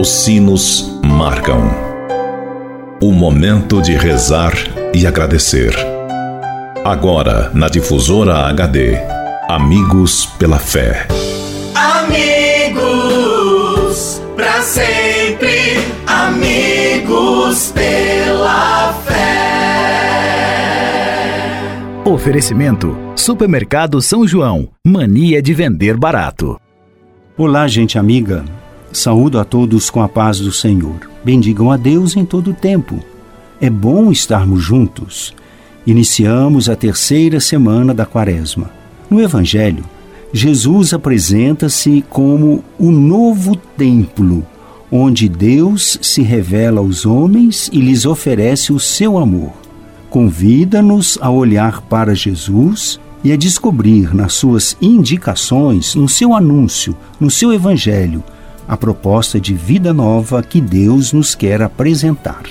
Os sinos marcam o momento de rezar e agradecer. Agora, na difusora HD, Amigos pela Fé. Amigos, para sempre, amigos pela fé. Oferecimento: Supermercado São João. Mania de vender barato. Olá, gente amiga. Saúdo a todos com a paz do Senhor. Bendigam a Deus em todo o tempo. É bom estarmos juntos. Iniciamos a terceira semana da Quaresma. No Evangelho, Jesus apresenta-se como o novo templo, onde Deus se revela aos homens e lhes oferece o seu amor. Convida-nos a olhar para Jesus e a descobrir nas suas indicações, no seu anúncio, no seu Evangelho, a proposta de vida nova que Deus nos quer apresentar.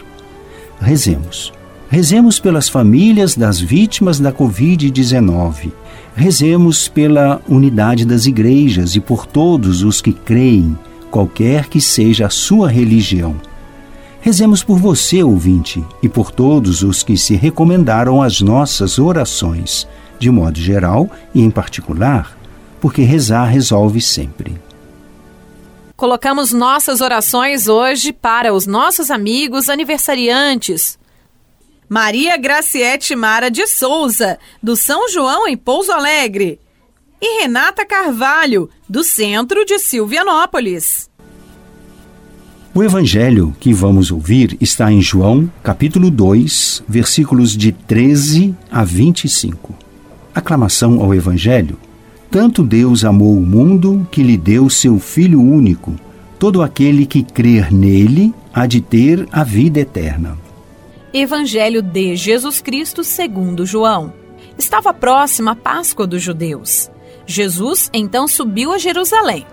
Rezemos. Rezemos pelas famílias das vítimas da Covid-19. Rezemos pela unidade das igrejas e por todos os que creem, qualquer que seja a sua religião. Rezemos por você, ouvinte, e por todos os que se recomendaram às nossas orações, de modo geral e em particular, porque rezar resolve sempre. Colocamos nossas orações hoje para os nossos amigos aniversariantes. Maria Graciete Mara de Souza, do São João em Pouso Alegre. E Renata Carvalho, do centro de Silvianópolis. O evangelho que vamos ouvir está em João, capítulo 2, versículos de 13 a 25. Aclamação ao evangelho tanto Deus amou o mundo que lhe deu seu Filho único. Todo aquele que crer nele há de ter a vida eterna. Evangelho de Jesus Cristo segundo João. Estava próxima a Páscoa dos judeus. Jesus então subiu a Jerusalém.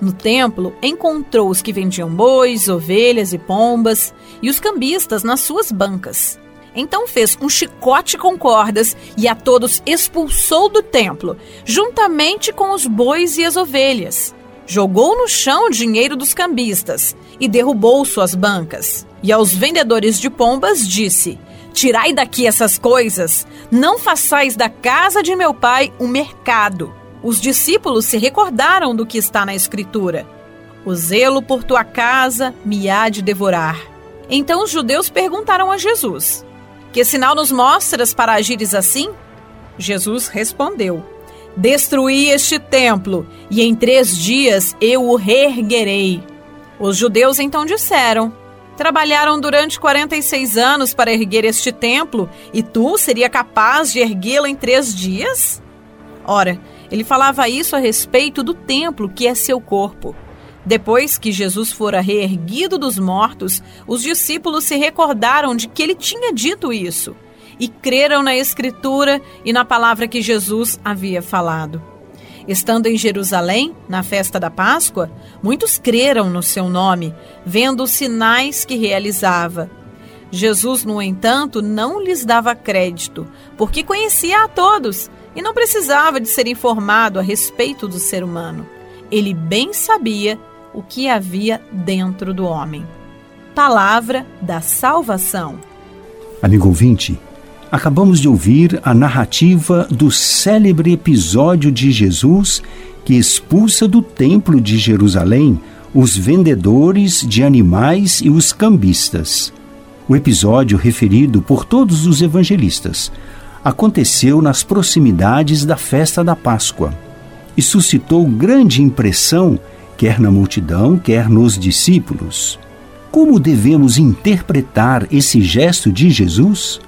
No templo, encontrou os que vendiam bois, ovelhas e pombas e os cambistas nas suas bancas. Então fez um chicote com cordas e a todos expulsou do templo, juntamente com os bois e as ovelhas. Jogou no chão o dinheiro dos cambistas e derrubou suas bancas. E aos vendedores de pombas disse: Tirai daqui essas coisas, não façais da casa de meu pai um mercado. Os discípulos se recordaram do que está na Escritura: O zelo por tua casa me há de devorar. Então os judeus perguntaram a Jesus: que sinal nos mostras para agires assim? Jesus respondeu: Destruí este templo, e em três dias eu o reerguerei. Os judeus então disseram: Trabalharam durante 46 anos para erguer este templo, e tu seria capaz de erguê-lo em três dias? Ora, ele falava isso a respeito do templo que é seu corpo. Depois que Jesus fora reerguido dos mortos, os discípulos se recordaram de que ele tinha dito isso e creram na Escritura e na palavra que Jesus havia falado. Estando em Jerusalém, na festa da Páscoa, muitos creram no seu nome, vendo os sinais que realizava. Jesus, no entanto, não lhes dava crédito, porque conhecia a todos e não precisava de ser informado a respeito do ser humano. Ele bem sabia o que havia dentro do homem. Palavra da salvação. Amigo ouvinte, acabamos de ouvir a narrativa do célebre episódio de Jesus que expulsa do templo de Jerusalém os vendedores de animais e os cambistas. O episódio referido por todos os evangelistas aconteceu nas proximidades da festa da Páscoa e suscitou grande impressão quer na multidão, quer nos discípulos. Como devemos interpretar esse gesto de Jesus?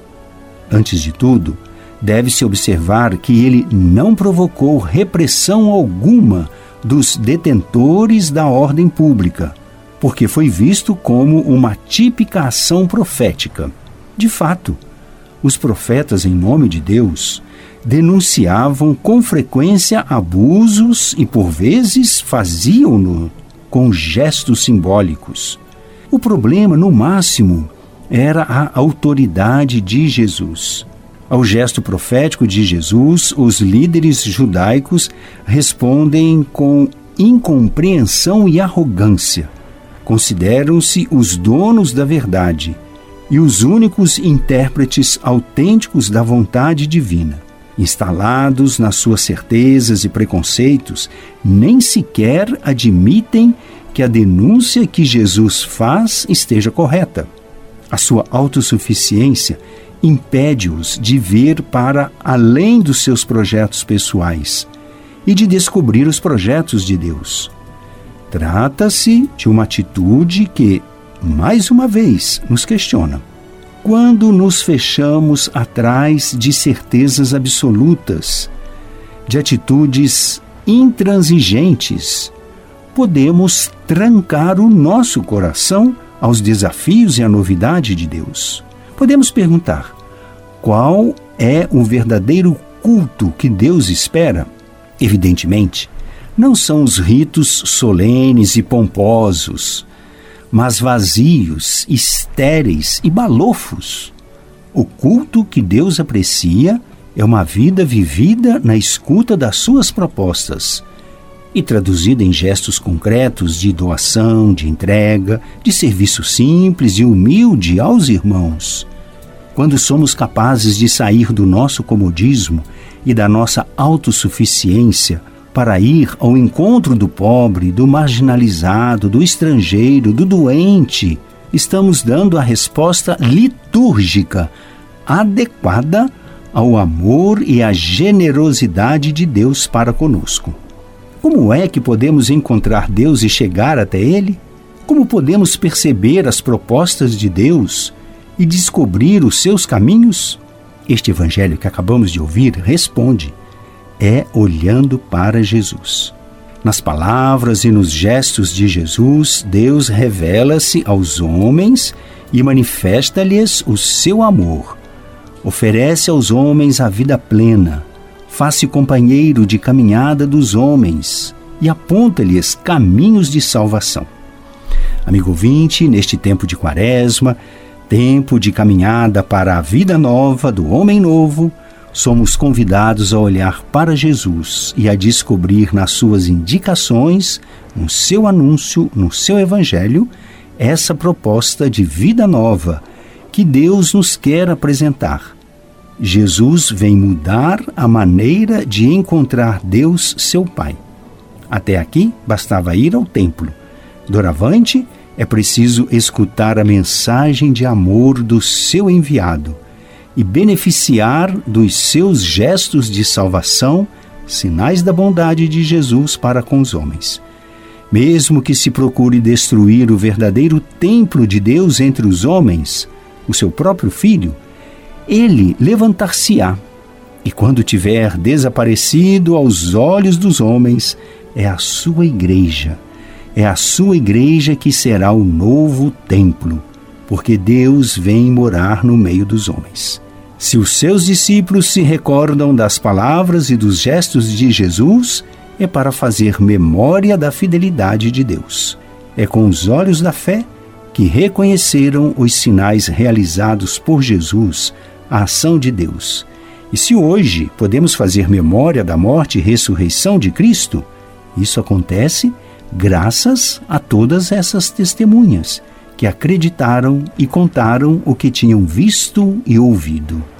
Antes de tudo, deve-se observar que ele não provocou repressão alguma dos detentores da ordem pública, porque foi visto como uma típica ação profética. De fato, os profetas, em nome de Deus, denunciavam com frequência abusos e, por vezes, faziam-no com gestos simbólicos. O problema, no máximo, era a autoridade de Jesus. Ao gesto profético de Jesus, os líderes judaicos respondem com incompreensão e arrogância. consideram-se os donos da verdade e os únicos intérpretes autênticos da vontade divina. Instalados nas suas certezas e preconceitos, nem sequer admitem que a denúncia que Jesus faz esteja correta. A sua autossuficiência impede-os de ver para além dos seus projetos pessoais e de descobrir os projetos de Deus. Trata-se de uma atitude que, mais uma vez, nos questiona. Quando nos fechamos atrás de certezas absolutas, de atitudes intransigentes, podemos trancar o nosso coração aos desafios e à novidade de Deus. Podemos perguntar: qual é o verdadeiro culto que Deus espera? Evidentemente, não são os ritos solenes e pomposos, mas vazios, estéreis e balofos. O culto que Deus aprecia é uma vida vivida na escuta das suas propostas e traduzida em gestos concretos de doação, de entrega, de serviço simples e humilde aos irmãos. Quando somos capazes de sair do nosso comodismo e da nossa autossuficiência para ir ao encontro do pobre, do marginalizado, do estrangeiro, do doente, estamos dando a resposta litúrgica adequada ao amor e à generosidade de Deus para conosco. Como é que podemos encontrar Deus e chegar até Ele? Como podemos perceber as propostas de Deus e descobrir os seus caminhos? Este evangelho que acabamos de ouvir responde: é olhando para Jesus. Nas palavras e nos gestos de Jesus, Deus revela-se aos homens e manifesta-lhes o seu amor. Oferece aos homens a vida plena faz-se companheiro de caminhada dos homens e aponta-lhes caminhos de salvação. Amigo ouvinte, neste tempo de quaresma, tempo de caminhada para a vida nova do homem novo, somos convidados a olhar para Jesus e a descobrir nas suas indicações, no seu anúncio, no seu evangelho, essa proposta de vida nova que Deus nos quer apresentar Jesus vem mudar a maneira de encontrar Deus, seu Pai. Até aqui bastava ir ao templo. Doravante, é preciso escutar a mensagem de amor do seu enviado e beneficiar dos seus gestos de salvação, sinais da bondade de Jesus para com os homens. Mesmo que se procure destruir o verdadeiro templo de Deus entre os homens, o seu próprio filho, ele levantar-se-á, e quando tiver desaparecido aos olhos dos homens, é a sua igreja. É a sua igreja que será o novo templo, porque Deus vem morar no meio dos homens. Se os seus discípulos se recordam das palavras e dos gestos de Jesus, é para fazer memória da fidelidade de Deus. É com os olhos da fé que reconheceram os sinais realizados por Jesus a ação de Deus. E se hoje podemos fazer memória da morte e ressurreição de Cristo, isso acontece graças a todas essas testemunhas que acreditaram e contaram o que tinham visto e ouvido.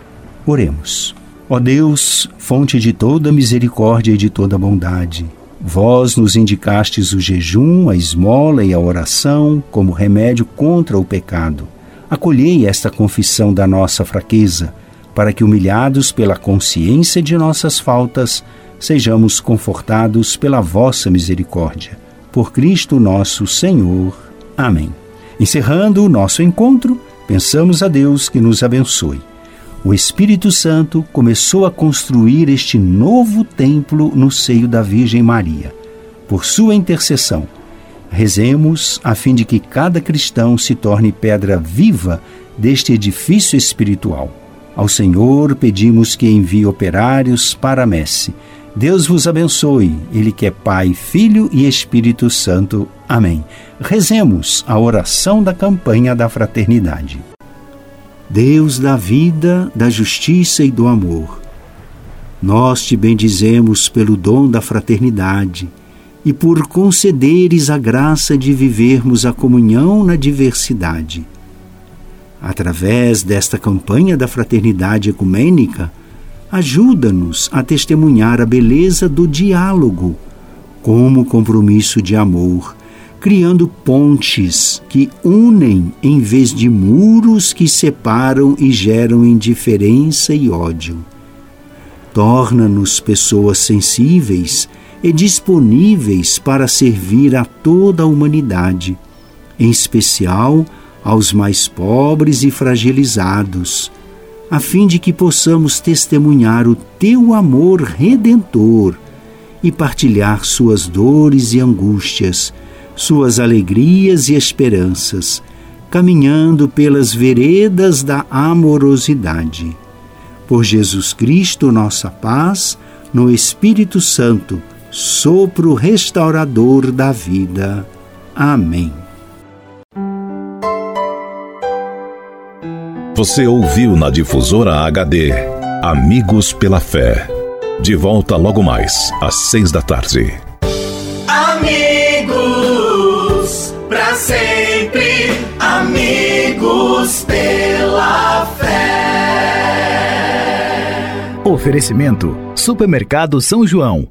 Oremos. Ó Deus, fonte de toda misericórdia e de toda bondade, vós nos indicastes o jejum, a esmola e a oração como remédio contra o pecado. Acolhei esta confissão da nossa fraqueza, para que, humilhados pela consciência de nossas faltas, sejamos confortados pela vossa misericórdia. Por Cristo nosso Senhor. Amém. Encerrando o nosso encontro, pensamos a Deus que nos abençoe. O Espírito Santo começou a construir este novo templo no seio da Virgem Maria. Por sua intercessão, Rezemos a fim de que cada cristão se torne pedra viva deste edifício espiritual. Ao Senhor pedimos que envie operários para a messe. Deus vos abençoe, Ele que é Pai, Filho e Espírito Santo. Amém. Rezemos a oração da campanha da fraternidade. Deus da vida, da justiça e do amor, nós te bendizemos pelo dom da fraternidade e por concederes a graça de vivermos a comunhão na diversidade. Através desta campanha da fraternidade ecumênica, ajuda-nos a testemunhar a beleza do diálogo como compromisso de amor, criando pontes que unem em vez de muros que separam e geram indiferença e ódio. Torna-nos pessoas sensíveis e disponíveis para servir a toda a humanidade, em especial aos mais pobres e fragilizados, a fim de que possamos testemunhar o teu amor redentor e partilhar suas dores e angústias, suas alegrias e esperanças, caminhando pelas veredas da amorosidade. Por Jesus Cristo, nossa paz, no Espírito Santo, sopro restaurador da vida. Amém. Você ouviu na difusora HD Amigos pela Fé. De volta logo mais, às seis da tarde. Amigos, sempre, amigos pela fé. Oferecimento: Supermercado São João.